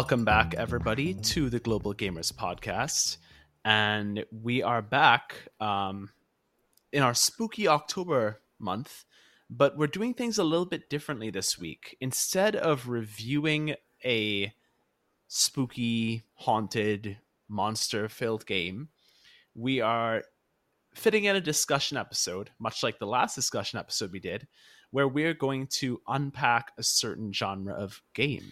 Welcome back, everybody, to the Global Gamers Podcast. And we are back um, in our spooky October month, but we're doing things a little bit differently this week. Instead of reviewing a spooky, haunted, monster filled game, we are fitting in a discussion episode, much like the last discussion episode we did, where we're going to unpack a certain genre of game.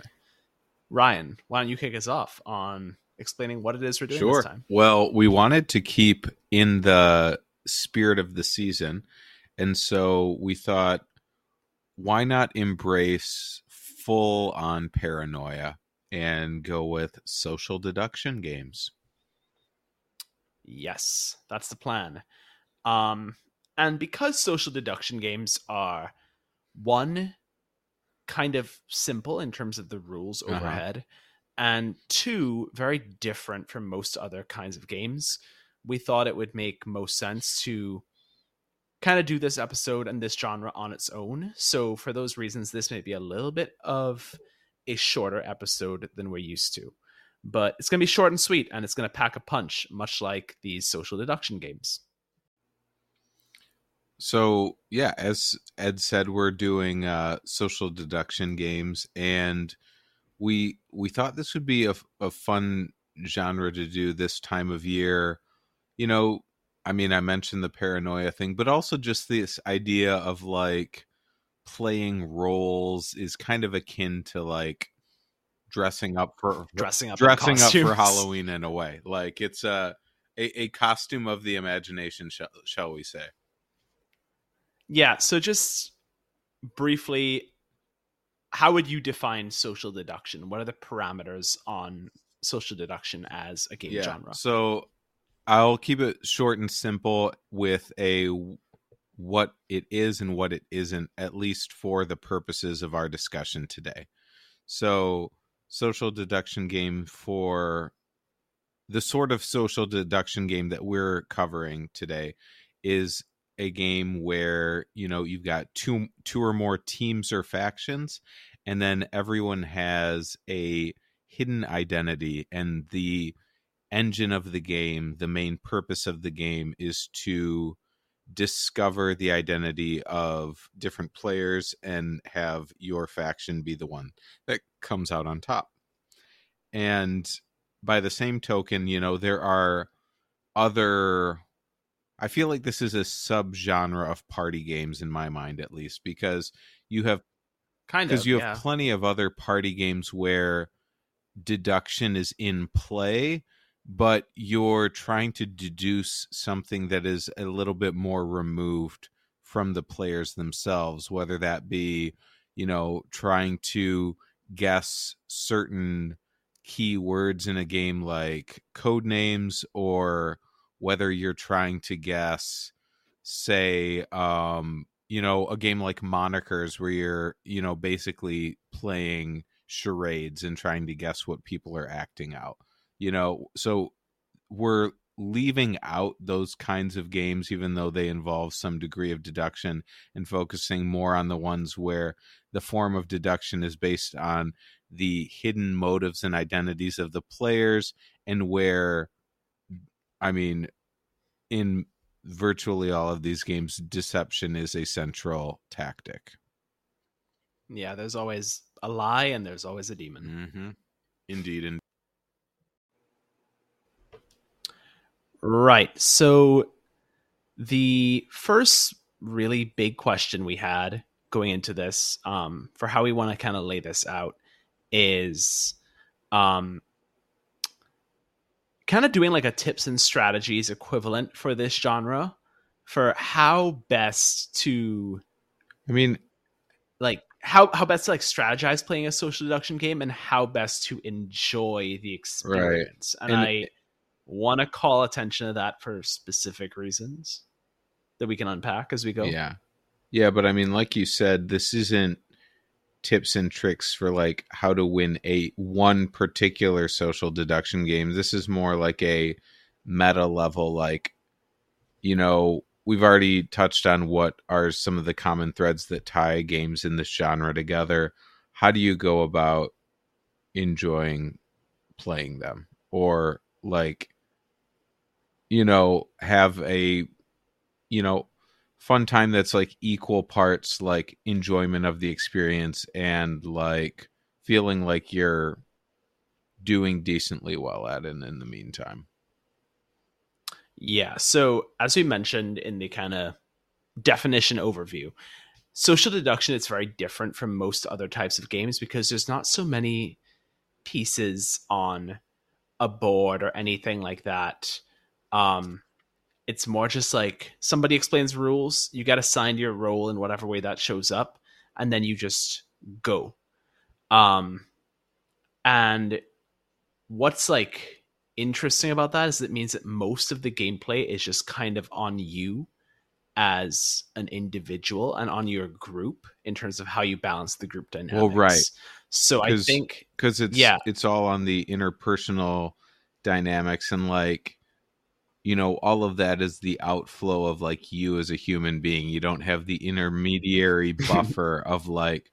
Ryan, why don't you kick us off on explaining what it is we're doing sure. this time? Well, we wanted to keep in the spirit of the season, and so we thought, why not embrace full on paranoia and go with social deduction games? Yes, that's the plan. Um, and because social deduction games are one kind of simple in terms of the rules Uh-huh. overhead, and two very different from most other kinds of games, we thought it would make most sense to kind of do this episode and this genre on its own. So for those reasons, this may be a little bit of a shorter episode than we're used to. But it's going to be short and sweet, and it's going to pack a punch, much like these social deduction games. So yeah, as Ed said, we're doing uh, social deduction games, and we we thought this would be a, a fun genre to do this time of year. You know, I mean, I mentioned the paranoia thing, but also just this idea of like playing roles is kind of akin to like dressing up for Dressing up, dressing up for. Halloween in a way. Like it's a a, a costume of the imagination, shall, shall we say? Yeah. So just briefly, how would you define social deduction? What are the parameters on social deduction as a game genre? So I'll keep it short and simple with a what it is and what it isn't, at least for the purposes of our discussion today. So, social deduction game for the sort of social deduction game that we're covering today is a game where you know you've got two two or more teams or factions and then everyone has a hidden identity and the engine of the game the main purpose of the game is to discover the identity of different players and have your faction be the one that comes out on top. And by the same token you know there are other I feel like this is a subgenre of party games in my mind, at least, because you have kind of because you have yeah. plenty of other party games where deduction is in play, but you're trying to deduce something that is a little bit more removed from the players themselves, whether that be, you know, trying to guess certain key words in a game like Codenames or whether you're trying to guess say um you know a game like monikers where you're you know basically playing charades and trying to guess what people are acting out you know? So we're leaving out those kinds of games even though they involve some degree of deduction and focusing more on the ones where the form of deduction is based on the hidden motives and identities of the players and where I mean, in virtually all of these games, deception is a central tactic. yeah, there's always a lie and there's always a demon. Mm-hmm. Indeed, and Right. So the first really big question we had going into this, um, for how we want to kind of lay this out, is um, kind of doing like a tips and strategies equivalent for this genre for how best to I mean, like how how best to like strategize playing a social deduction game and how best to enjoy the experience. And, And- I want to call attention to that for specific reasons that we can unpack as we go. yeah, yeah, but I mean, like you said, this isn't tips and tricks for like how to win a one particular social deduction game. This is more like a meta level, like you know. We've already touched on what are some of the common threads that tie games in this genre together. How do you go about enjoying playing them or like you know have a you know fun time that's like equal parts like enjoyment of the experience and like feeling like you're doing decently well at it in the meantime. Yeah so as we mentioned in the kind of definition overview social deduction is very different from most other types of games because there's not so many pieces on a board or anything like that. Um it's more just like somebody explains rules you got to sign your role in whatever way that shows up and then you just go um and what's like interesting about that is it means that most of the gameplay is just kind of on you as an individual and on your group in terms of how you balance the group dynamics. Well, right. So I think because it's yeah. it's all on the interpersonal dynamics and like you know all of that is the outflow of like you as a human being. You don't have the intermediary buffer of like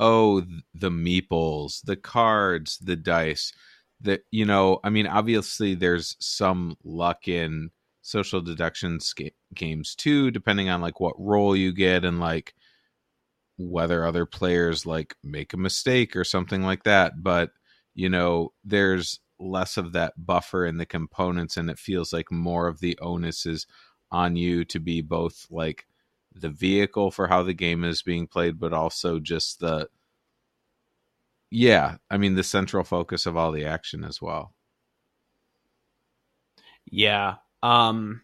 oh the meeples the cards the dice that you know i mean obviously there's some luck in social deduction sca- games too depending on like what role you get and like whether other players like make a mistake or something like that but you know there's less of that buffer in the components and it feels like more of the onus is on you to be both like the vehicle for how the game is being played but also just the yeah i mean the central focus of all the action as well. Yeah um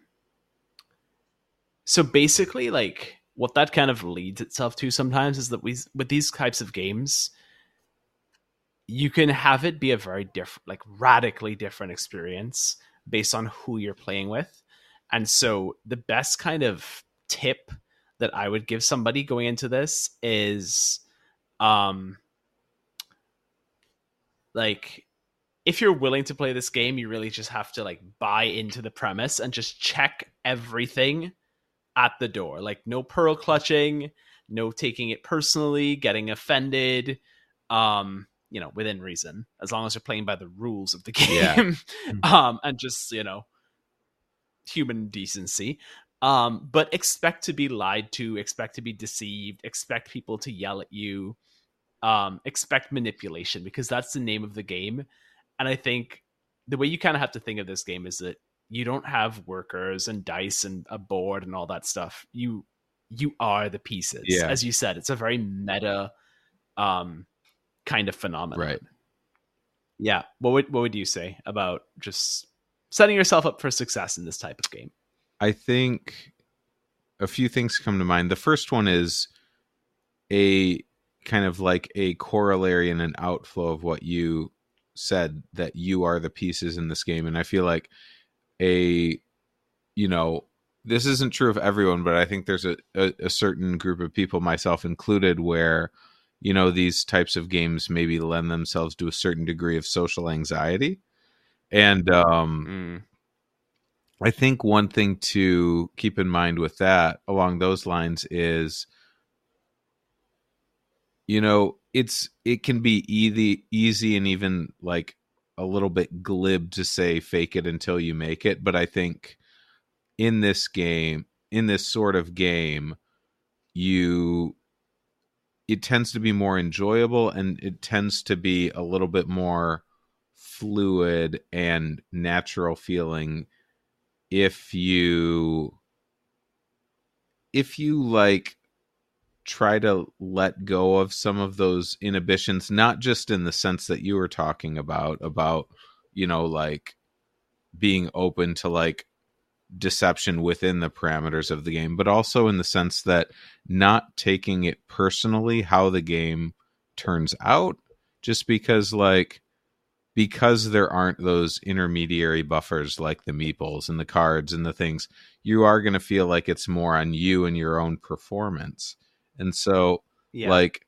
so basically like what that kind of leads itself to sometimes is that we with these types of games you can have it be a very different like radically different experience based on who you're playing with. And so the best kind of tip that i would give somebody going into this is um like if you're willing to play this game you really just have to like buy into the premise and just check everything at the door. Like no pearl clutching no taking it personally getting offended um you know within reason as long as you're playing by the rules of the game yeah. Mm-hmm. um and just you know human decency um but expect to be lied to expect to be deceived expect people to yell at you um expect manipulation because that's the name of the game and i think the way you kind of have to think of this game is that you don't have workers and dice and a board and all that stuff you you are the pieces yeah. as you said it's a very meta um kind of phenomenon. Right. Yeah. What would what would you say about just setting yourself up for success in this type of game? I think a few things come to mind. The first one is a kind of like a corollary and an outflow of what you said that you are the pieces in this game and I feel like a you know this isn't true of everyone but I think there's a, a, a certain group of people myself included where you know these types of games maybe lend themselves to a certain degree of social anxiety and um, mm. i think one thing to keep in mind with that along those lines is you know it's it can be easy easy and even like a little bit glib to say fake it until you make it but i think in this game in this sort of game you it tends to be more enjoyable and it tends to be a little bit more fluid and natural feeling if you if you like try to let go of some of those inhibitions not just in the sense that you were talking about about you know like being open to like deception within the parameters of the game, but also in the sense that not taking it personally how the game turns out, just because, like, because there aren't those intermediary buffers like the meeples and the cards and the things, you are going to feel like it's more on you and your own performance. And so, yeah. like,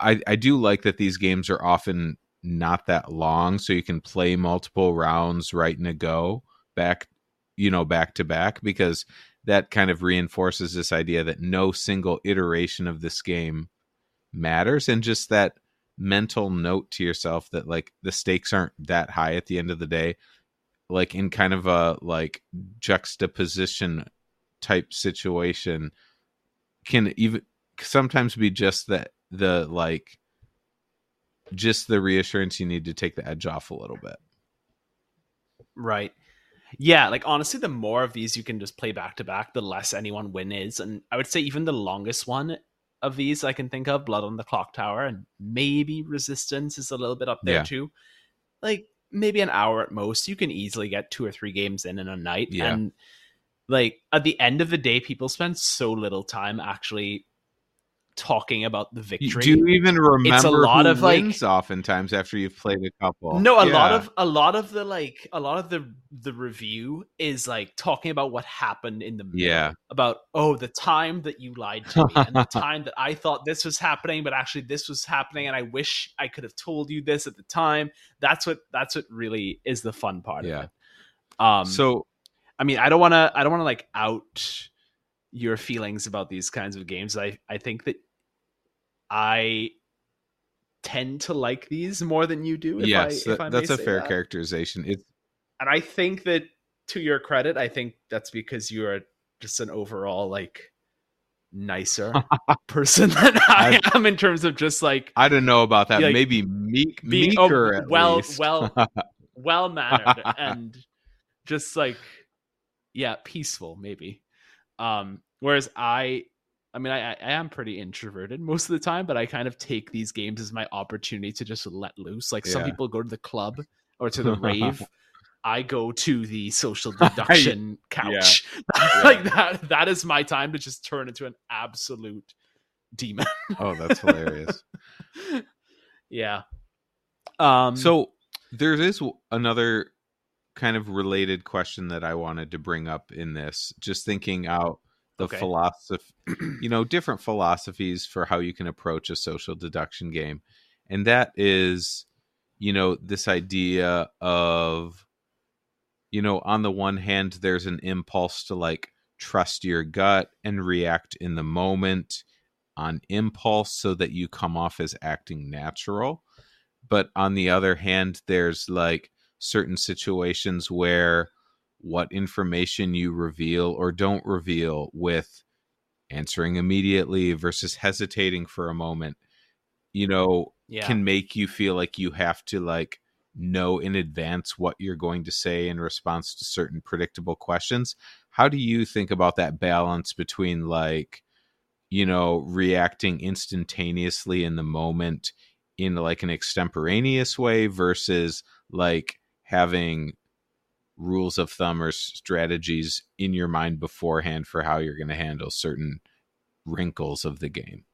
I, I do like that these games are often not that long, so you can play multiple rounds right in a go back you know, back to back because that kind of reinforces this idea that no single iteration of this game matters and just that mental note to yourself that like the stakes aren't that high at the end of the day like in kind of a like juxtaposition type situation can even sometimes be just that the like just the reassurance you need to take the edge off a little bit. Right yeah like honestly the more of these you can just play back to back the less anyone win is and i would say even the longest one of these i can think of Blood on the Clocktower and maybe resistance is a little bit up there Yeah. too like maybe an hour at most you can easily get two or three games in in a night Yeah. and like at the end of the day people spend so little time actually talking about the victory do you even remember It's a lot of, like- oftentimes after you've played a couple No, a lot of a lot of the like a lot of the the review is like talking about what happened in the middle. Yeah. About oh the time that you lied to me and the time that I thought this was happening, but actually this was happening, and I wish I could have told you this at the time. That's what that's what really is the fun part Yeah. of it. Um so I mean I don't wanna I don't wanna like out your feelings about these kinds of games. I I think that I tend to like these more than you do. If yes I, if that- I that's a fair that. characterization it's and I think that to your credit, I think that's because you're just an overall like nicer person than I am in terms of just like i don't know about that Like, maybe meek being oh, meeker at well well well mannered and just like yeah peaceful maybe um whereas i i mean I, I am pretty introverted most of the time but i kind of take these games as my opportunity to just let loose. Like some people go to the club or to the rave. I go to the social deduction couch. Like that that is my time to just turn into an absolute demon. Oh that's hilarious. Yeah. Um So there is another kind of related question that I wanted to bring up in this. Just thinking out the Okay. philosophy, you know, different philosophies for how you can approach a social deduction game, and that is, you know, this idea of, you know, on the one hand, there's an impulse to like trust your gut and react in the moment on impulse so that you come off as acting natural but on the other hand there's like certain situations where what information you reveal or don't reveal with answering immediately versus hesitating for a moment you know yeah. can make you feel like you have to like know in advance what you're going to say in response to certain predictable questions. How do you think about that balance between like you know reacting instantaneously in the moment in like an extemporaneous way versus like having rules of thumb or strategies in your mind beforehand for how you're going to handle certain wrinkles of the game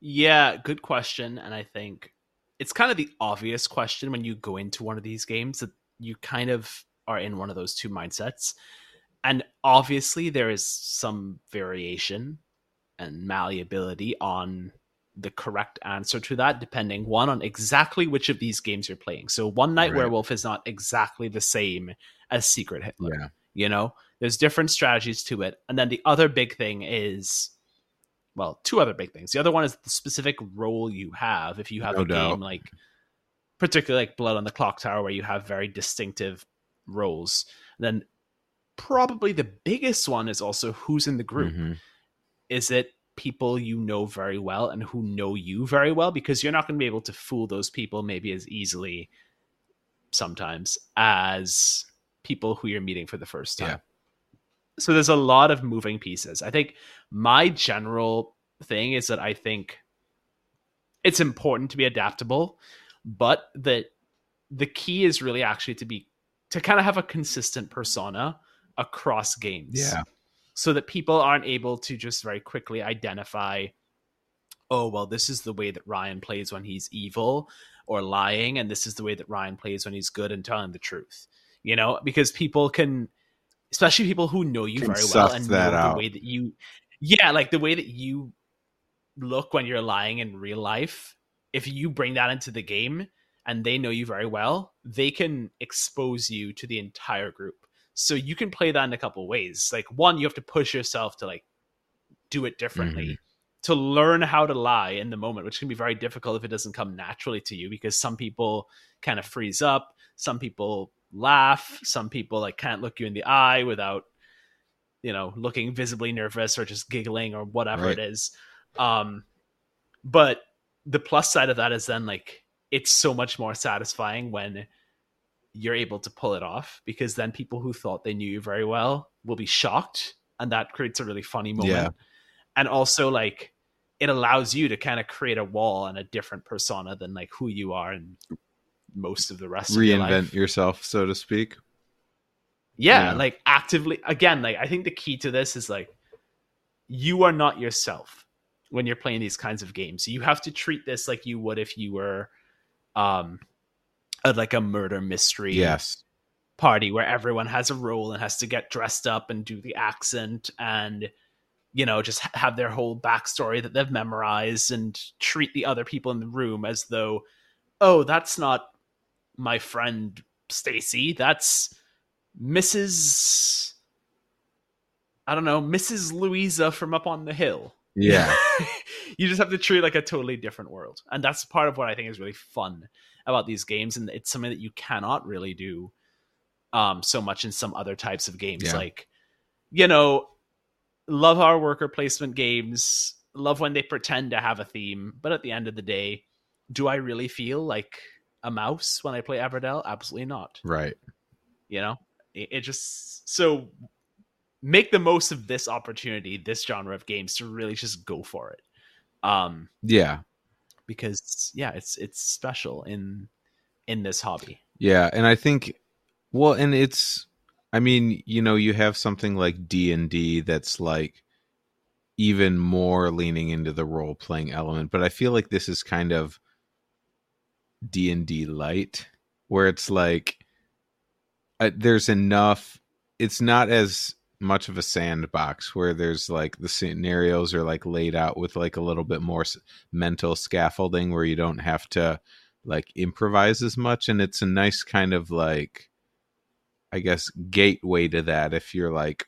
Yeah, good question. And I think it's kind of the obvious question when you go into one of these games that you kind of are in one of those two mindsets. And obviously, there is some variation and malleability on the correct answer to that, depending one on exactly which of these games you're playing. So, One Night Right. Werewolf is not exactly the same as Secret Hitler yeah you know there's different strategies to it and then the other big thing is well two other big things the other one is the specific role you have if you have No a doubt. game like particularly like Blood on the Clocktower where you have very distinctive roles then probably the biggest one is also who's in the group Mhm. is it people you know very well and who know you very well because you're not going to be able to fool those people maybe as easily sometimes as people who you're meeting for the first time. Yeah. So there's a lot of moving pieces. I think my general thing is that I think it's important to be adaptable, but that the key is really actually to be to kind of have a consistent persona across games yeah so that people aren't able to just very quickly identify oh well this is the way that ryan plays when he's evil or lying and this is the way that ryan plays when he's good and telling the truth you know because people can especially people who know you very well and know out. the way that you yeah like the way that you look when you're lying in real life if you bring that into the game and they know you very well they can expose you to the entire group so you can play that in a couple ways like one you have to push yourself to like do it differently to learn how to lie in the moment, which can be very difficult if it doesn't come naturally to you because some people kind of freeze up, some people laugh, some people like can't look you in the eye without you know looking visibly nervous or just giggling or whatever Right. it is. Um but the plus side of that is then like it's so much more satisfying when you're able to pull it off because then people who thought they knew you very well will be shocked and that creates a really funny moment Yeah. and also like it allows you to kind of create a wall and a different persona than like who you are and most of the rest of your. Reinvent yourself, so to speak. yeah, Yeah. like actively again like i think the key to this is like you are not yourself when you're playing these kinds of games you have to treat this like you would if you were um a, like a murder mystery Yes. party where everyone has a role and has to get dressed up and do the accent and you know just have their whole backstory that they've memorized and treat the other people in the room as though oh that's not my friend Stacy that's Mrs I don't know Mrs Louisa from up on the hill Yeah. you just have to treat like a totally different world and that's part of what i think is really fun about these games and it's something that you cannot really do um so much in some other types of games Yeah. like you know love our worker placement games love when they pretend to have a theme but at the end of the day do i really feel like a mouse when i play everdell absolutely not right. you know it, it just so make the most of this opportunity this genre of games to really just go for it um Yeah. Because yeah it's it's special in in this hobby. Yeah, and I think well, and it's I mean, you know, you have something like D&D that's like even more leaning into the role playing element, but I feel like this is kind of D&D light where it's like uh, there's enough it's not as much of a sandbox where there's like the scenarios are like laid out with like a little bit more s- mental scaffolding where you don't have to like improvise as much and it's a nice kind of like i guess gateway to that if you're like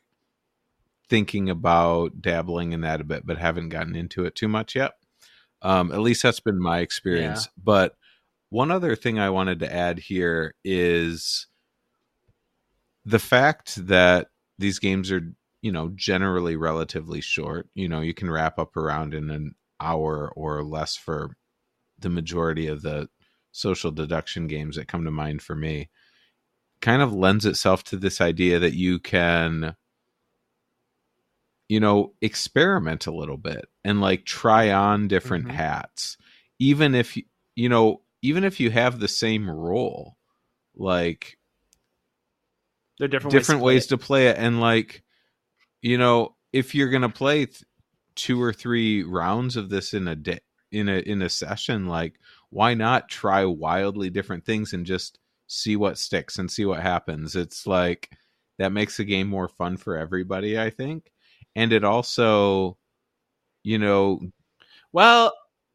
thinking about dabbling in that a bit but haven't gotten into it too much yet. Um at least that's been my experience. But one other thing i wanted to add here is the fact that these games are you know generally relatively short. You know you can wrap up around in an hour or less for the majority of the social deduction games that come to mind for me. Kind of lends itself to this idea that you can you know experiment a little bit and like try on different Mhm. hats. Even if you know even if you have the same role like there are different, different ways ways, to play it. And like you know if you're gonna play th- two or three rounds of this in a day in a in a session like why not try wildly different things and just see what sticks and see what happens? It's like that makes the game more fun for everybody i think. And it also you know well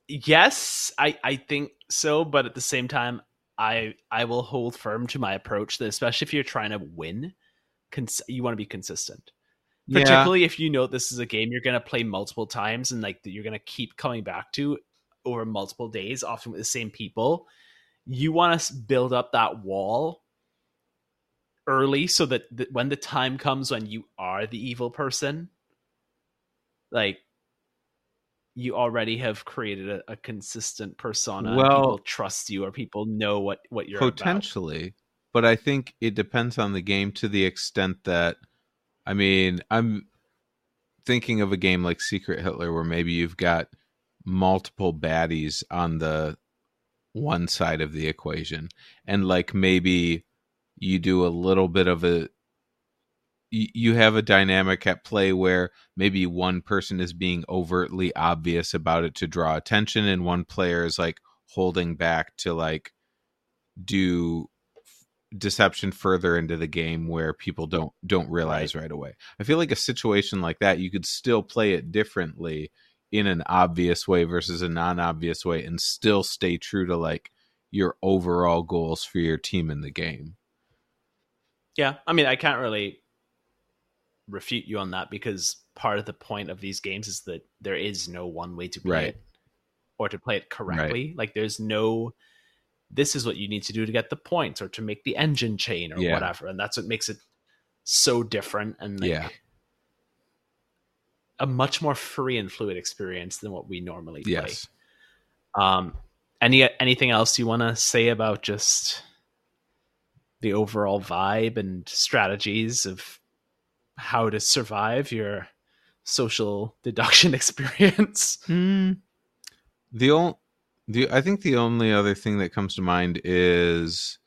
yes i i think so but at the same time i i will hold firm to my approach that especially if you're trying to win cons- you want to be consistent. Yeah, particularly if you know this is a game you're going to play multiple times and like that you're going to keep coming back to over multiple days often with the same people you want to build up that wall early so that, that when the time comes when you are the evil person like you already have created a, a consistent persona Well- people trust you or people know what what you're about. potentially but i think it depends on the game to the extent that i mean i'm thinking of a game like secret hitler where maybe you've got multiple baddies on the one side of the equation and like maybe you do a little bit of a you have a dynamic at play where maybe one person is being overtly obvious about it to draw attention and one player is like holding back to like do deception further into the game where people don't don't realize right. away. I feel like a situation like that you could still play it differently in an obvious way versus a non-obvious way and still stay true to like your overall goals for your team in the game. yeah i mean i can't really refute you on that because part of the point of these games is that there is no one way to play Right. it or to play it correctly. Like there's no this is what you need to do to get the points or to make the engine chain or Yeah. whatever. And that's what makes it so different and like Yeah. a much more free and fluid experience than what we normally play. Yes. Um, any anything else you want to say about just the overall vibe and strategies of how to survive your social deduction experience? Hmm. The only, the I think the only other thing that comes to mind is,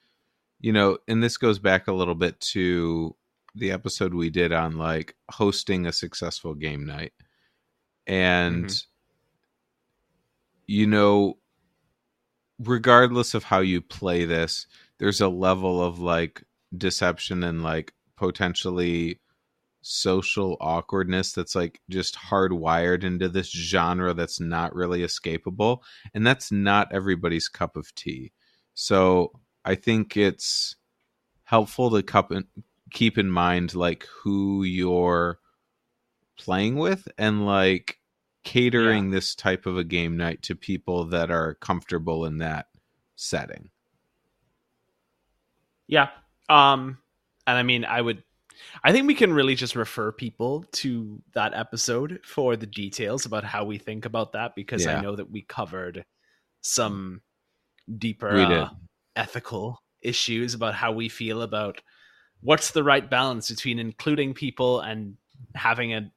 you know, and this goes back a little bit to the episode we did on like hosting a successful game night, and Mhm. you know, regardless of how you play this, there's a level of like deception and like potentially social awkwardness that's like just hardwired into this genre that's not really escapable and that's not everybody's cup of tea. So i think it's helpful to cup in, keep in mind like who you're playing with and like catering this type of a game night to people that are comfortable in that setting. Yeah. Um, and I mean, I would, I think we can really just refer people to that episode for the details about how we think about that because Yeah. I know that we covered some deeper uh, ethical issues about how we feel about what's the right balance between including people and having an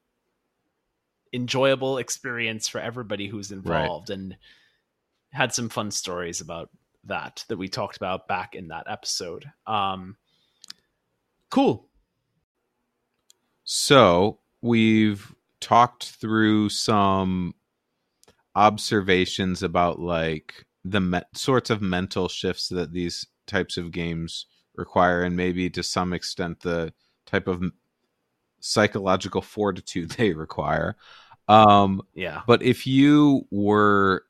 enjoyable experience for everybody who's involved and had some fun stories about that that we talked about back in that episode. Um cool So we've talked through some observations about like the me- sorts of mental shifts that these types of games require, and maybe to some extent the type of psychological fortitude they require. Um, yeah but if you were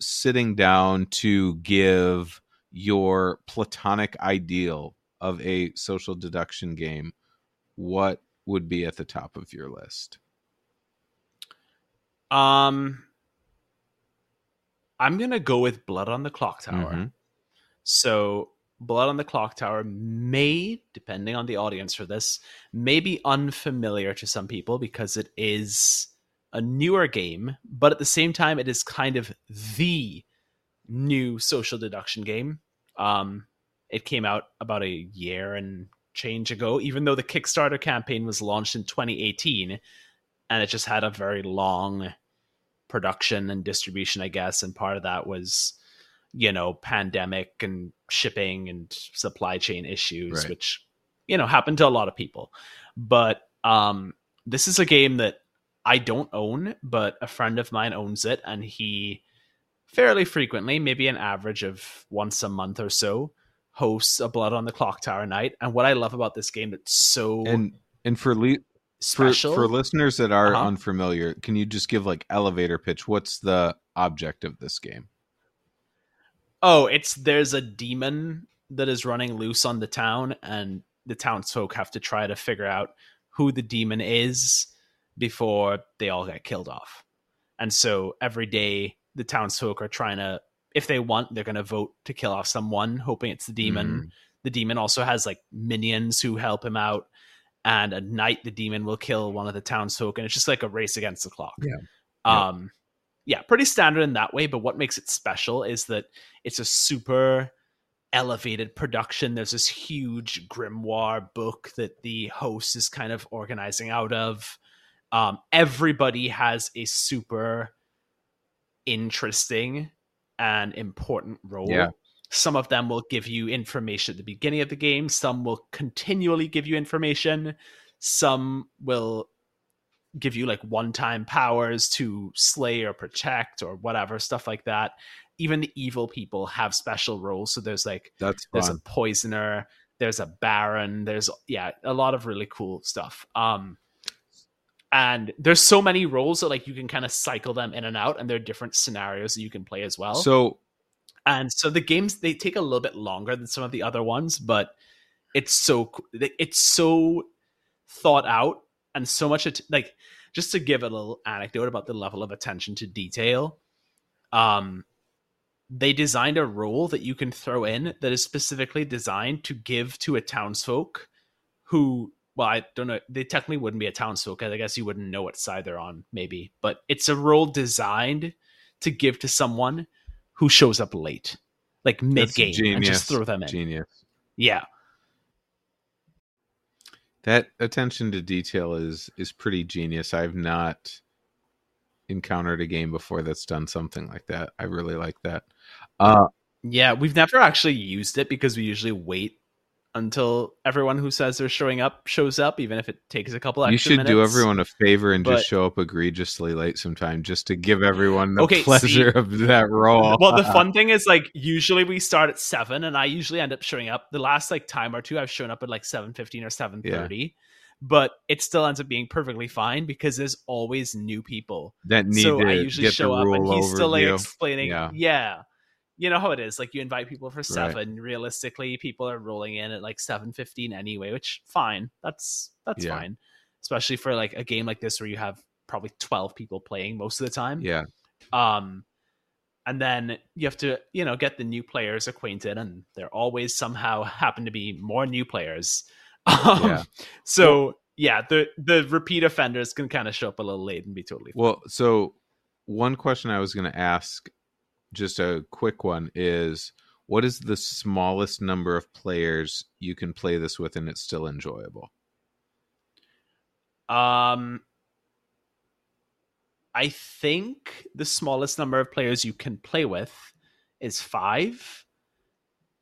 sitting down to give your platonic ideal of a social deduction game, what would be at the top of your list? um i'm gonna go with Blood on the Clocktower Mhm. So, Blood on the Clocktower may, depending on the audience for this, may be unfamiliar to some people because it is a newer game, but at the same time, it is kind of the new social deduction game. Um, it came out about a year and change ago, even though the Kickstarter campaign was launched in 2018, and it just had a very long production and distribution, I guess, and part of that was you know pandemic and shipping and supply chain issues Right. which you know happened to a lot of people but um this is a game that i don't own but a friend of mine owns it and he fairly frequently maybe an average of once a month or so hosts a Blood on the Clocktower night and what i love about this game it's so And and for le- for for listeners that are Uh-huh. unfamiliar, can you just give like elevator pitch? What's the object of this game? Oh, it's there's a demon that is running loose on the town, and the townsfolk have to try to figure out who the demon is before they all get killed off. And so every day, the townsfolk are trying to, if they want, they're going to vote to kill off someone, hoping it's the demon. Mm. The demon also has like minions who help him out. And at night, the demon will kill one of the townsfolk, and it's just like a race against the clock. Yeah. Yeah. Um, yeah, pretty standard in that way. But what makes it special is that it's a super elevated production. There's this huge grimoire book that the host is kind of organizing out of. Um, everybody has a super interesting and important role. Yeah. Some of them will give you information at the beginning of the game, some will continually give you information, some will give you like one time powers to slay or protect or whatever, stuff like that. Even the evil people have special roles. So there's like That's there's fun. a poisoner there's a baron there's yeah a lot of really cool stuff um and there's so many roles that like you can kind of cycle them in and out and there are different scenarios that you can play as well so and so the games they take a little bit longer than some of the other ones but it's so it's so thought out and so much at- like just to give a little anecdote about the level of attention to detail. Um, they designed a role that you can throw in that is specifically designed to give to a townsfolk who well i don't know they technically wouldn't be a townsfolk i guess you wouldn't know what side they're on maybe but it's a role designed to give to someone who shows up late like mid game and just throw them in Genius. yeah That attention to detail is is pretty genius. I've not encountered a game before that's done something like that. I really like that. Uh yeah we've never actually used it because we usually wait until everyone who says they're showing up shows up even if it takes a couple extra you should minutes. do everyone a favor and but- just show up egregiously late sometime just to give everyone the Okay, pleasure see- of that role. well the fun thing is like usually we start at 7 and i usually end up showing up the last like time or two i've shown up at like 7.15 or 7.30 but it still ends up being perfectly fine because there's always new people that need so to i usually get show the up and he's still like explaining Yeah. yeah. You know how it is like you invite people for 7 realistically people are rolling in at like 7.15 anyway which fine that's that's Yeah. fine especially for like a game like this where you have probably 12 people playing most of the time yeah. um and then you have to you know get the new players acquainted and there always somehow happen to be more new players um, Yeah. so yeah the the repeat offenders can kind of show up a little late and be totally fine. Well, so one question I was going to ask, just a quick one, is what is the smallest number of players you can play this with and it's still enjoyable? um i think the smallest number of players you can play with is five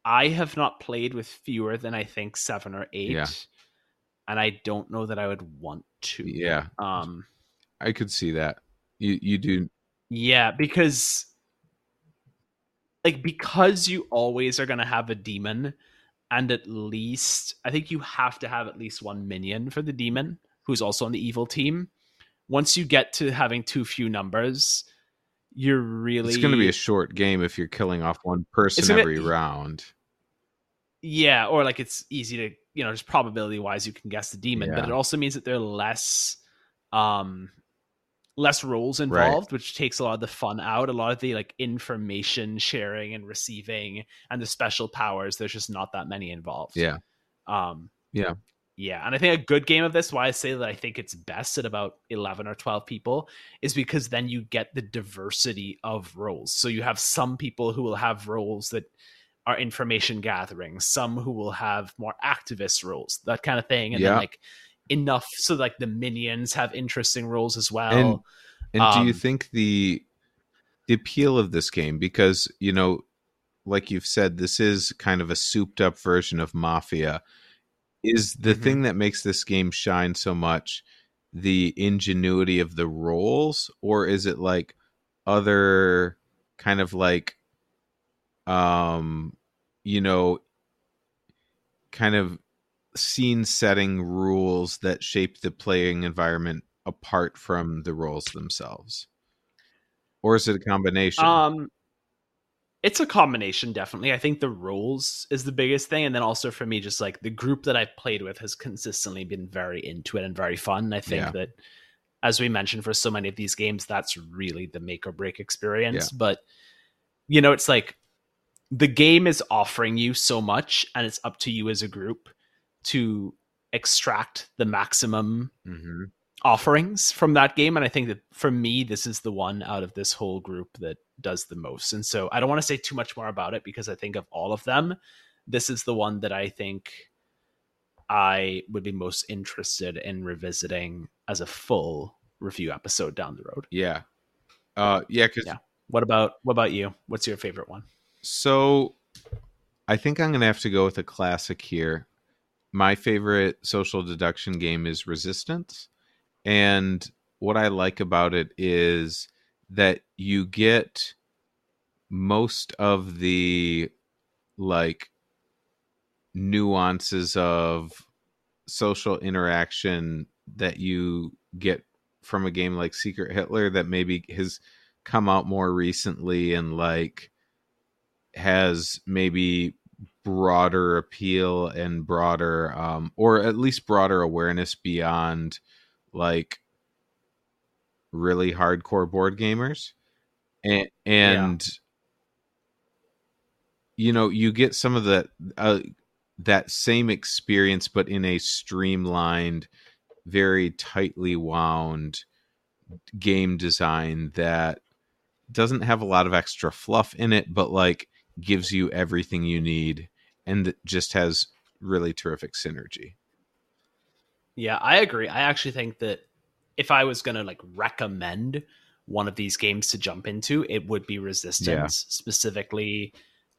i have not played with fewer than i think seven or eight Yeah. and i don't know that i would want to Yeah, um I could see that. You you do Yeah, because like because you always are going to have a demon and at least I think you have to have at least one minion for the demon who's also on the evil team. Once you get to having too few numbers, you're really it's going to be a short game if you're killing off one person gonna- every round. yeah, or like it's easy to, you know, just probability wise you can guess the demon, but it also means that they're less um less roles involved, which takes a lot of the fun out, a lot of the like information sharing and receiving and the special powers, there's just not that many involved. Yeah. Um Yeah. Yeah, and I think a good game of this, why I say that I think it's best at about 11 or 12 people, is because then you get the diversity of roles. So you have some people who will have roles that are information gathering, some who will have more activist roles, that kind of thing. And Yeah. then like enough so like the minions have interesting roles as well. And and do you Um, think the the appeal of this game because you know like you've said this is kind of a souped up version of Mafia is the Mhm. thing that makes this game shine so much the ingenuity of the roles or is it like other kind of like um you know kind of scene setting rules that shape the playing environment apart from the roles themselves or is it a combination Um, it's a combination, definitely. I think the roles is the biggest thing, and then also for me, just like the group that I've played with has consistently been very into it and very fun. I think Yeah. that, as we mentioned, for so many of these games, that's really the make or break experience. But you know, it's like the game is offering you so much, and it's up to you as a group to extract the maximum Mhm. offerings from that game and i think that for me this is the one out of this whole group that does the most and so i don't want to say too much more about it because i think of all of them this is the one that i think i would be most interested in revisiting as a full review episode down the road yeah uh yeah because Yeah. what about what about you what's your favorite one So I think I'm going to have to go with a classic here. My favorite social deduction game is Resistance. And what I like about it is that you get most of the like nuances of social interaction that you get from a game like Secret Hitler that maybe has come out more recently and like has maybe broader appeal and broader um or at least broader awareness beyond like really hardcore board gamers. And and you know you get some of the uh, that same experience but in a streamlined very tightly wound game design that doesn't have a lot of extra fluff in it but like gives you everything you need and that just has really terrific synergy Yeah, I agree. I actually think that if I was going to like recommend one of these games to jump into, it would be Resistance, specifically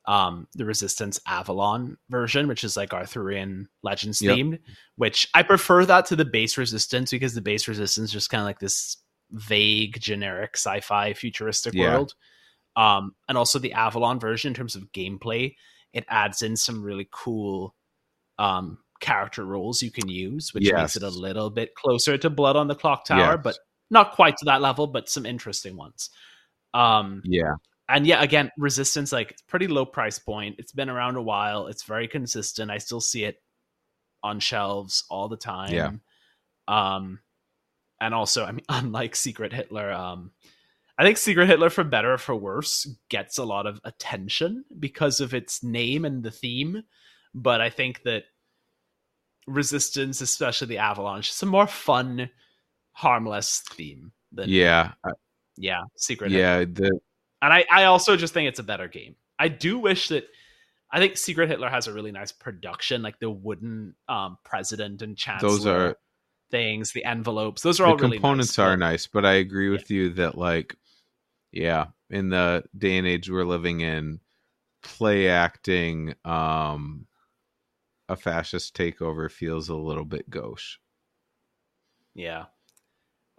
um the Resistance Avalon version, which is like Arthurian Legends Yep. themed, which I prefer that to the base Resistance because the base Resistance is just kind of like this vague generic sci-fi futuristic Yeah. world. Um and also the Avalon version in terms of gameplay, it adds in some really cool um character roles you can use, which makes it a little bit closer to Blood on the Clocktower, Yes. but not quite to that level, but some interesting ones. Um yeah and yeah, again, Resistance like it's pretty low price point. It's been around a while. It's very consistent. I still see it on shelves all the time. Yeah. Um, and also, I mean, unlike Secret Hitler, um, I think Secret Hitler, for better or for worse, gets a lot of attention because of its name and the theme. But I think that Resistance, especially the Avalon, is a more fun, harmless theme than yeah yeah, Secret Hitler yeah the and I, I also just think it's a better game. I do wish that I think Secret Hitler has a really nice production, like the wooden um, president and chancellor those are things, the envelopes. Those are the all really components nice, are but- nice but i agree with you that like yeah in the day and age we're living in play acting um a fascist takeover feels a little bit gauche Yeah.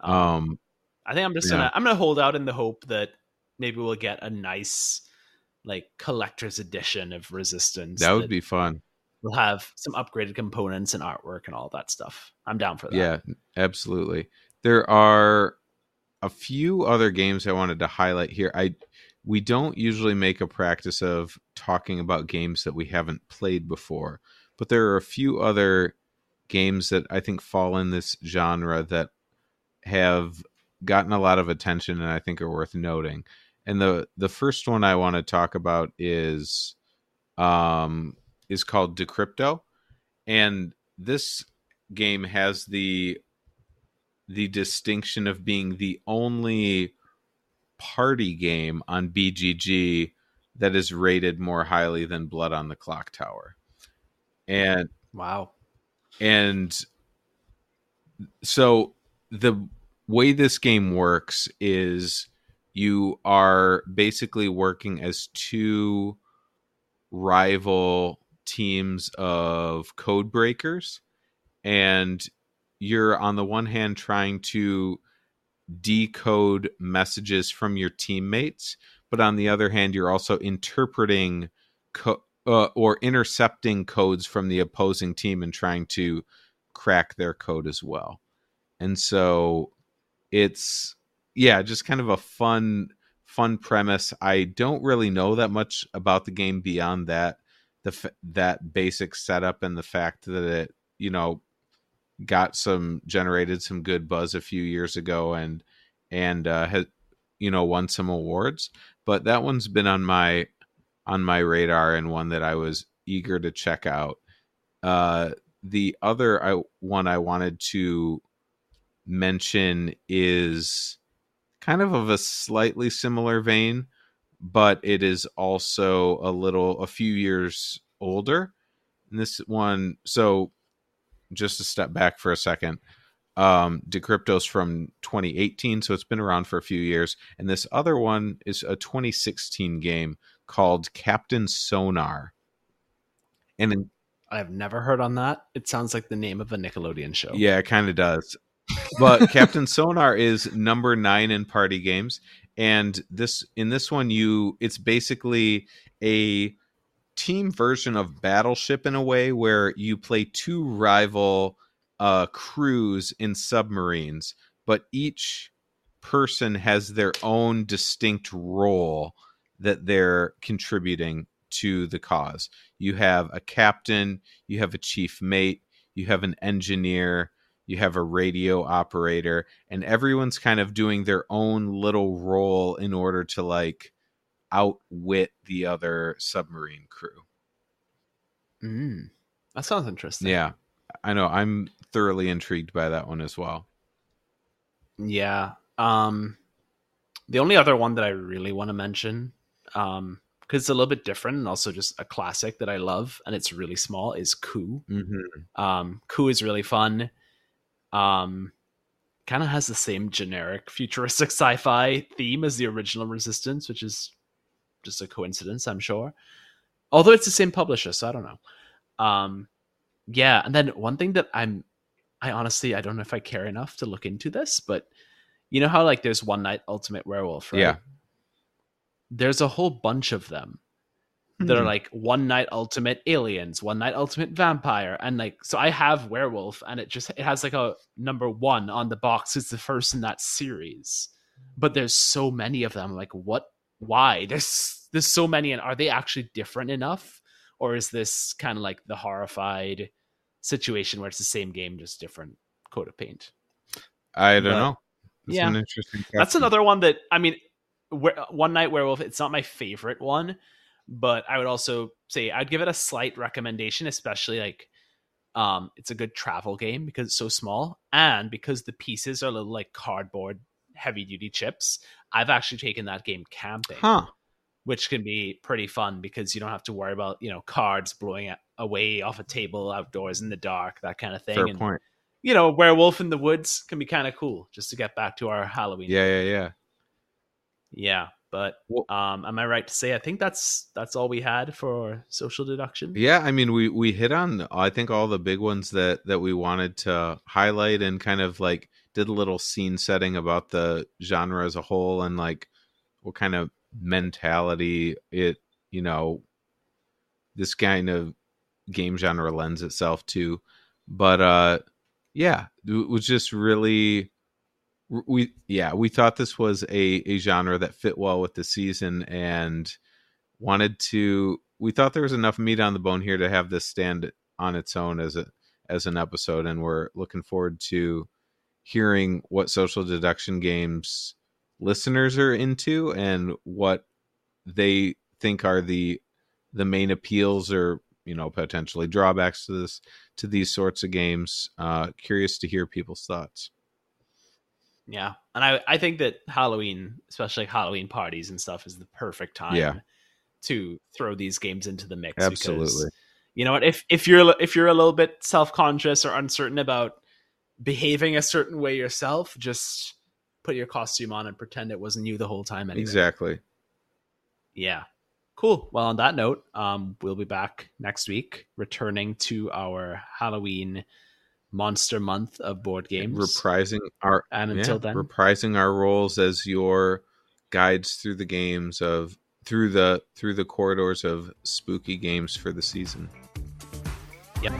um I think I'm just yeah. gonna I'm gonna hold out in the hope that maybe we'll get a nice like collector's edition of Resistance. that would be fun we'll have some upgraded components and artwork and all that stuff. I'm down for that. yeah absolutely there are a few other games i wanted to highlight here. I we don't usually make a practice of talking about games that we haven't played before but there are a few other games that i think fall in this genre that have gotten a lot of attention and i think are worth noting. And the the first one i want to talk about is um is called decrypto. And this game has the the distinction of being the only party game on BGG that is rated more highly than Blood on the Clocktower. And Wow. and so the way this game works is you are basically working as two rival teams of code breakers and you're on the one hand trying to decode messages from your teammates but on the other hand you're also interpreting co- uh, or intercepting codes from the opposing team and trying to crack their code as well. And so it's yeah just kind of a fun fun premise. I don't really know that much about the game beyond that the f- that basic setup and the fact that it you know got some generated some good buzz a few years ago and and uh has you know won some awards but that one's been on my on my radar and one that I was eager to check out. Uh the other I one I wanted to mention is kind of of a slightly similar vein but it is also a little a few years older. And this one so just to step back for a second um decrypto's from 2018 so it's been around for a few years and this other one is a 2016 game called captain sonar and in, I've never heard on that. It sounds like the name of a Nickelodeon show. yeah it kind of does but captain sonar is number nine in party games and this in this one you it's basically a team version of battleship in a way where you play two rival uh crews in submarines but each person has their own distinct role that they're contributing to the cause. You have a captain you have a chief mate you have an engineer you have a radio operator, and everyone's kind of doing their own little role in order to like outwit the other submarine crew. Mm, that sounds interesting. Yeah, I know. I'm thoroughly intrigued by that one as well. Yeah. Um, the only other one that I really want to mention, um, because it's a little bit different and also just a classic that I love, and it's really small, is Coup. Mm-hmm. Um, Coup is really fun. Um, kind of has the same generic futuristic sci-fi theme as the original Resistance, which is just a coincidence, I'm sure. Although it's the same publisher, so I don't know. Um, yeah, and then one thing that I'm, I honestly I don't know if I care enough to look into this, but you know how like there's One Night Ultimate Werewolf, right? Yeah. There's a whole bunch of them that are Hmm. like One Night Ultimate Aliens, One Night Ultimate Vampire, and like so I have Werewolf, and it just it has like a number one on the box. It's the first in that series, but there's so many of them. Like what? Why? There's there's so many, and are they actually different enough, or is this kind of like the horrified situation where it's the same game, just different coat of paint? I don't But- know. That's yeah. an interesting. That's another one that I mean, Were- One Night Werewolf. It's not my favorite one, but I would also say I'd give it a slight recommendation, especially like, um, it's a good travel game because it's so small and because the pieces are little like cardboard heavy duty chips. I've actually taken that game camping, Huh. Which can be pretty fun because you don't have to worry about you know cards blowing away off a table outdoors in the dark, that kind of thing. Fair and point. you know, werewolf in the woods can be kind of cool. Just to get back to our Halloween. Yeah, yeah, yeah. Yeah, but um, am I right to say I think that's that's all we had for social deduction? Yeah, I mean, we we hit on I think all the big ones that that we wanted to highlight, and kind of like did a little scene setting about the genre as a whole, and like what kind of mentality it you know this kind of game genre lends itself to. But uh, yeah, it was just really we yeah we thought this was a a genre that fit well with the season and wanted to we thought there was enough meat on the bone here to have this stand on its own as a as an episode and we're looking forward to hearing what social deduction games listeners are into and what they think are the the main appeals or you know potentially drawbacks to this to these sorts of games uh curious to hear people's thoughts Yeah, and I I think that Halloween, especially like Halloween parties and stuff, is the perfect time Yeah. to throw these games into the mix. Absolutely. Because, you know what? If if you're if you're a little bit self conscious or uncertain about behaving a certain way yourself, just put your costume on and pretend it wasn't you the whole time. Anyway. exactly Yeah. Cool. Well, on that note, um, we'll be back next week, returning to our Halloween monster month of board games. reprising our and until yeah, then, reprising our roles as your guides through the games of through the through the corridors of spooky games for the season Yep.